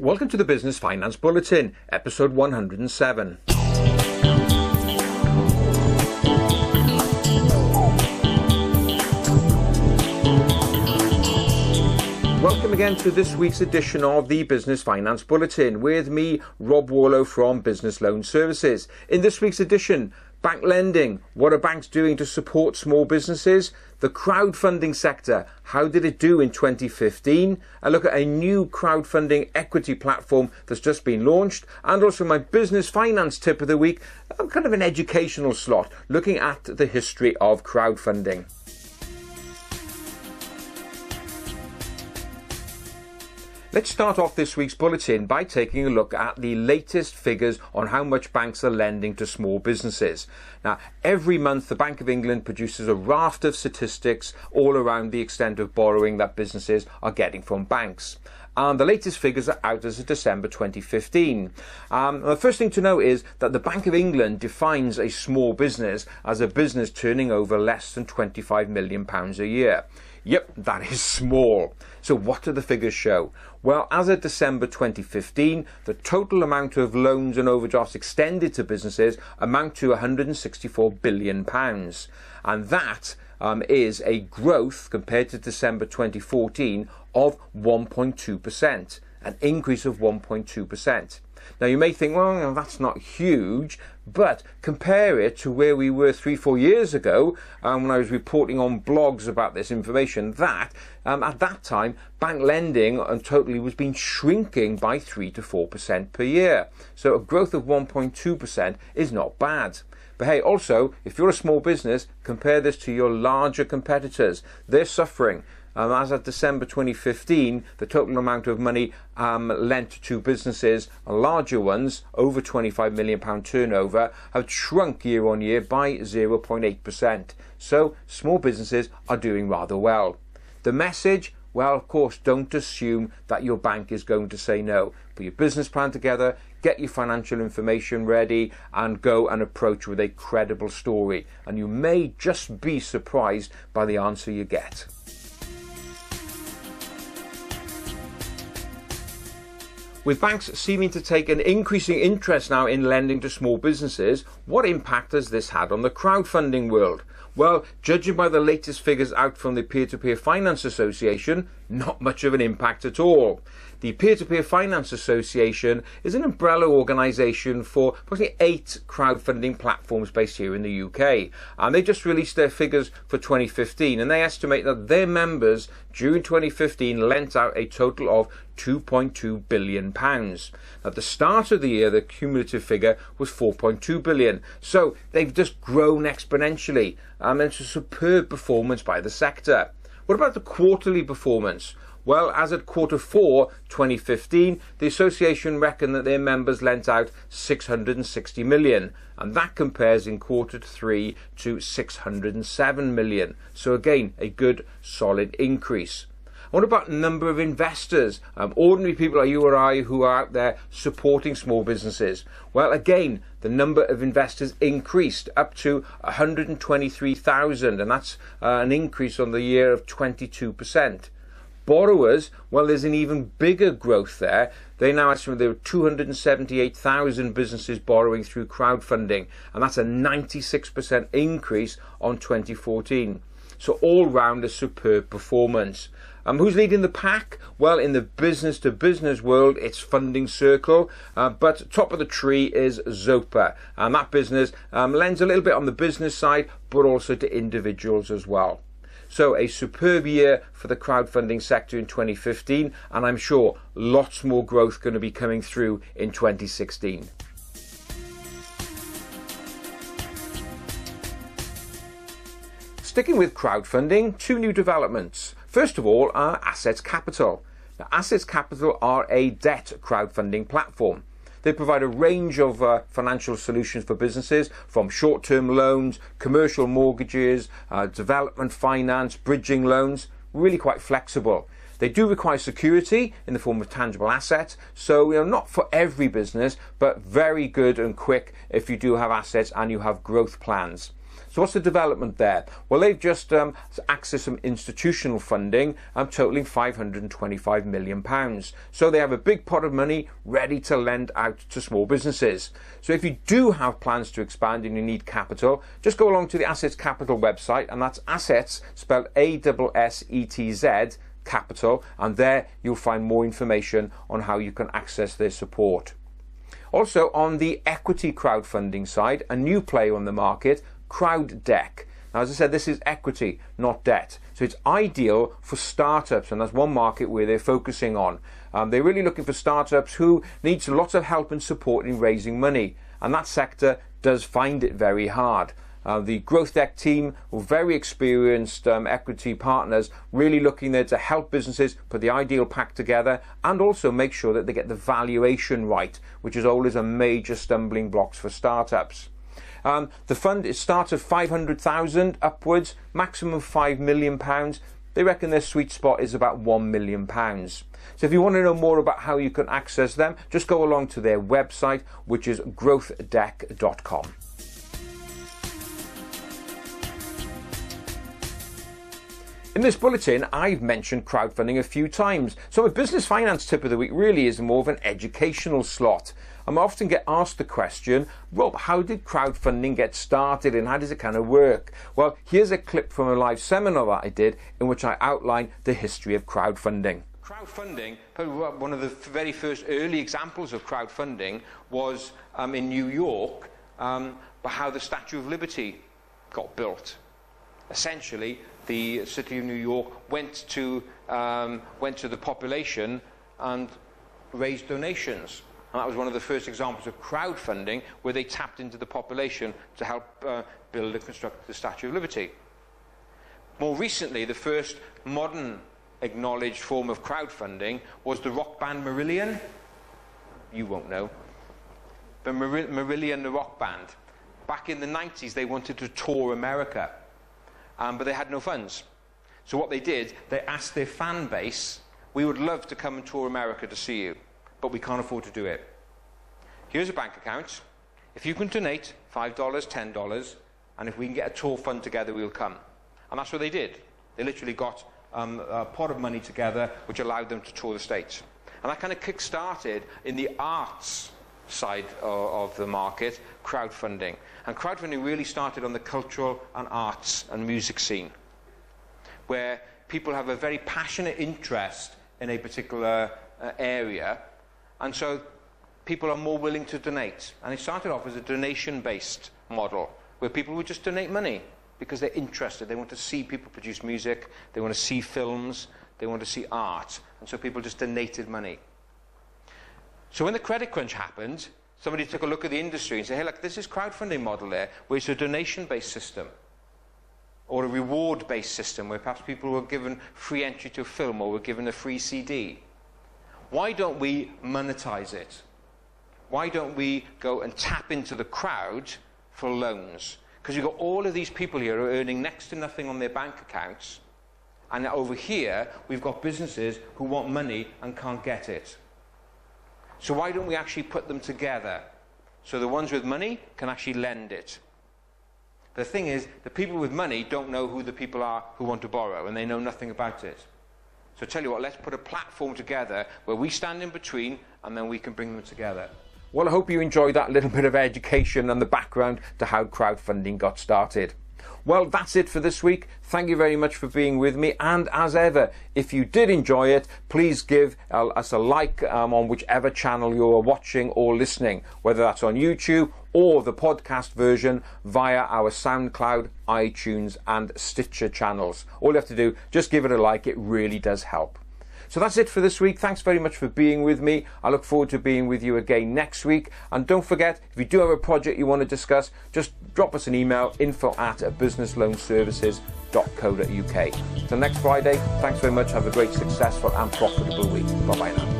Welcome to the Business Finance Bulletin, episode 107. Welcome again to this week's edition of the Business Finance Bulletin with me, Rob Warlow from Business Loan Services. In this week's edition, bank lending, what are banks doing to support small businesses? The crowdfunding sector, how did it do in 2015? A look at a new crowdfunding equity platform that's just been launched, and also my business finance tip of the week, kind of an educational slot, looking at the history of crowdfunding. Let's start off this week's bulletin by taking a look at the latest figures on how much banks are lending to small businesses. Now, every month the Bank of England produces a raft of statistics all around the extent of borrowing that businesses are getting from banks. And the latest figures are out as of December 2015. Um, the first thing to know is that the Bank of England defines a small business as a business turning over less than £25 million a year. Yep, that is small. So what do the figures show? Well, as of December 2015, the total amount of loans and overdrafts extended to businesses amount to 164 billion pounds. And that um, is a growth compared to December 2014 of 1.2%, an increase of 1.2%. Now you may think, well, that's not huge, but compare it to where we were three, four years ago um, when I was reporting on blogs about this information. That um, at that time, bank lending and totally was being shrinking by three to four percent per year. So a growth of 1.2 percent is not bad. But hey, also, if you're a small business, compare this to your larger competitors. They're suffering. Um, as of December 2015, the total amount of money um, lent to businesses, larger ones, over £25 million turnover, have shrunk year on year by 0.8%. So small businesses are doing rather well. The message well, of course, don't assume that your bank is going to say no. Put your business plan together, get your financial information ready, and go and approach with a credible story. And you may just be surprised by the answer you get. With banks seeming to take an increasing interest now in lending to small businesses, what impact has this had on the crowdfunding world? Well, judging by the latest figures out from the Peer to Peer Finance Association, not much of an impact at all. The Peer to Peer Finance Association is an umbrella organisation for approximately eight crowdfunding platforms based here in the UK. And they just released their figures for 2015 and they estimate that their members during 2015 lent out a total of 2.2 billion pounds. At the start of the year, the cumulative figure was 4.2 billion. So they've just grown exponentially. Um, and it's a superb performance by the sector. What about the quarterly performance? Well, as at quarter four 2015, the association reckoned that their members lent out 660 million, and that compares in quarter three to 607 million. So, again, a good solid increase. What about the number of investors? Um, ordinary people like you or I who are out there supporting small businesses. Well, again, the number of investors increased up to 123,000, and that's uh, an increase on the year of 22%. Borrowers, well, there's an even bigger growth there. They now estimate there are 278,000 businesses borrowing through crowdfunding, and that's a 96% increase on 2014. So all round a superb performance. Um, who's leading the pack? Well, in the business to business world, it's Funding Circle, uh, but top of the tree is Zopa, and that business um, lends a little bit on the business side, but also to individuals as well. So a superb year for the crowdfunding sector in 2015, and I'm sure lots more growth going to be coming through in 2016. Sticking with crowdfunding, two new developments. First of all, are Assetz Capital. Now, Assetz Capital are a debt crowdfunding platform. They provide a range of uh, financial solutions for businesses from short term loans, commercial mortgages, uh, development finance, bridging loans, really quite flexible. They do require security in the form of tangible assets, so you know not for every business, but very good and quick if you do have assets and you have growth plans. So what's the development there? Well, they've just um, accessed some institutional funding, um, totaling 525 million pounds. So they have a big pot of money ready to lend out to small businesses. So if you do have plans to expand and you need capital, just go along to the Assetz Capital website, and that's assets spelled A S E T Z capital, and there you'll find more information on how you can access their support. Also, on the equity crowdfunding side, a new player on the market, GrowthDeck. Now, as I said, this is equity, not debt. So it's ideal for startups, and that's one market where they're focusing on. Um, they're really looking for startups who needs lots of help and support in raising money, and that sector does find it very hard. Uh, the Growth Deck team very experienced um, equity partners, really looking there to help businesses put the ideal pack together and also make sure that they get the valuation right, which is always a major stumbling blocks for startups. Um, the fund is starts at 500,000 upwards, maximum 5 million pounds. They reckon their sweet spot is about 1 million pounds. So if you want to know more about how you can access them, just go along to their website, which is growthdeck.com. In this bulletin, I've mentioned crowdfunding a few times, so a business finance tip of the week really is more of an educational slot. I often get asked the question, Rob, how did crowdfunding get started and how does it kind of work? Well, here's a clip from a live seminar that I did in which I outline the history of crowdfunding. Crowdfunding, one of the very first early examples of crowdfunding was um, in New York, um, how the Statue of Liberty got built. Essentially, the city of New York went to, um, went to the population and raised donations. And that was one of the first examples of crowdfunding where they tapped into the population to help uh, build and construct the Statue of Liberty. More recently, the first modern acknowledged form of crowdfunding was the rock band Marillion. You won't know. But Mar- Marillion, the rock band. Back in the 90s, they wanted to tour America um, but they had no funds. So what they did, they asked their fan base, we would love to come and tour America to see you, but we can't afford to do it. Here's a bank account. If you can donate $5, $10, and if we can get a tour fund together, we'll come. And that's what they did. They literally got um, a pot of money together, which allowed them to tour the States. And that kind of kick-started in the arts side of, of the market, crowdfunding. And crowdfunding really started on the cultural and arts and music scene, where people have a very passionate interest in a particular uh, area, and so people are more willing to donate. And it started off as a donation based model, where people would just donate money because they're interested. They want to see people produce music, they want to see films, they want to see art, and so people just donated money. So when the credit crunch happened, somebody took a look at the industry and said, hey, look, this is crowdfunding model there, where it's a donation-based system or a reward-based system where perhaps people were given free entry to a film or were given a free CD. Why don't we monetize it? Why don't we go and tap into the crowd for loans? Because you've got all of these people here who are earning next to nothing on their bank accounts. And over here, we've got businesses who want money and can't get it. So why don't we actually put them together? So the ones with money can actually lend it. The thing is, the people with money don't know who the people are who want to borrow, and they know nothing about it. So tell you what, let's put a platform together where we stand in between, and then we can bring them together. Well, I hope you enjoyed that little bit of education and the background to how crowdfunding got started. Well, that's it for this week. Thank you very much for being with me. And as ever, if you did enjoy it, please give us a like um, on whichever channel you are watching or listening, whether that's on YouTube or the podcast version via our SoundCloud, iTunes, and Stitcher channels. All you have to do, just give it a like. It really does help. So that's it for this week. Thanks very much for being with me. I look forward to being with you again next week. And don't forget, if you do have a project you want to discuss, just drop us an email info at businessloanservices.co.uk. Till next Friday, thanks very much. Have a great, successful, and profitable week. Bye bye now.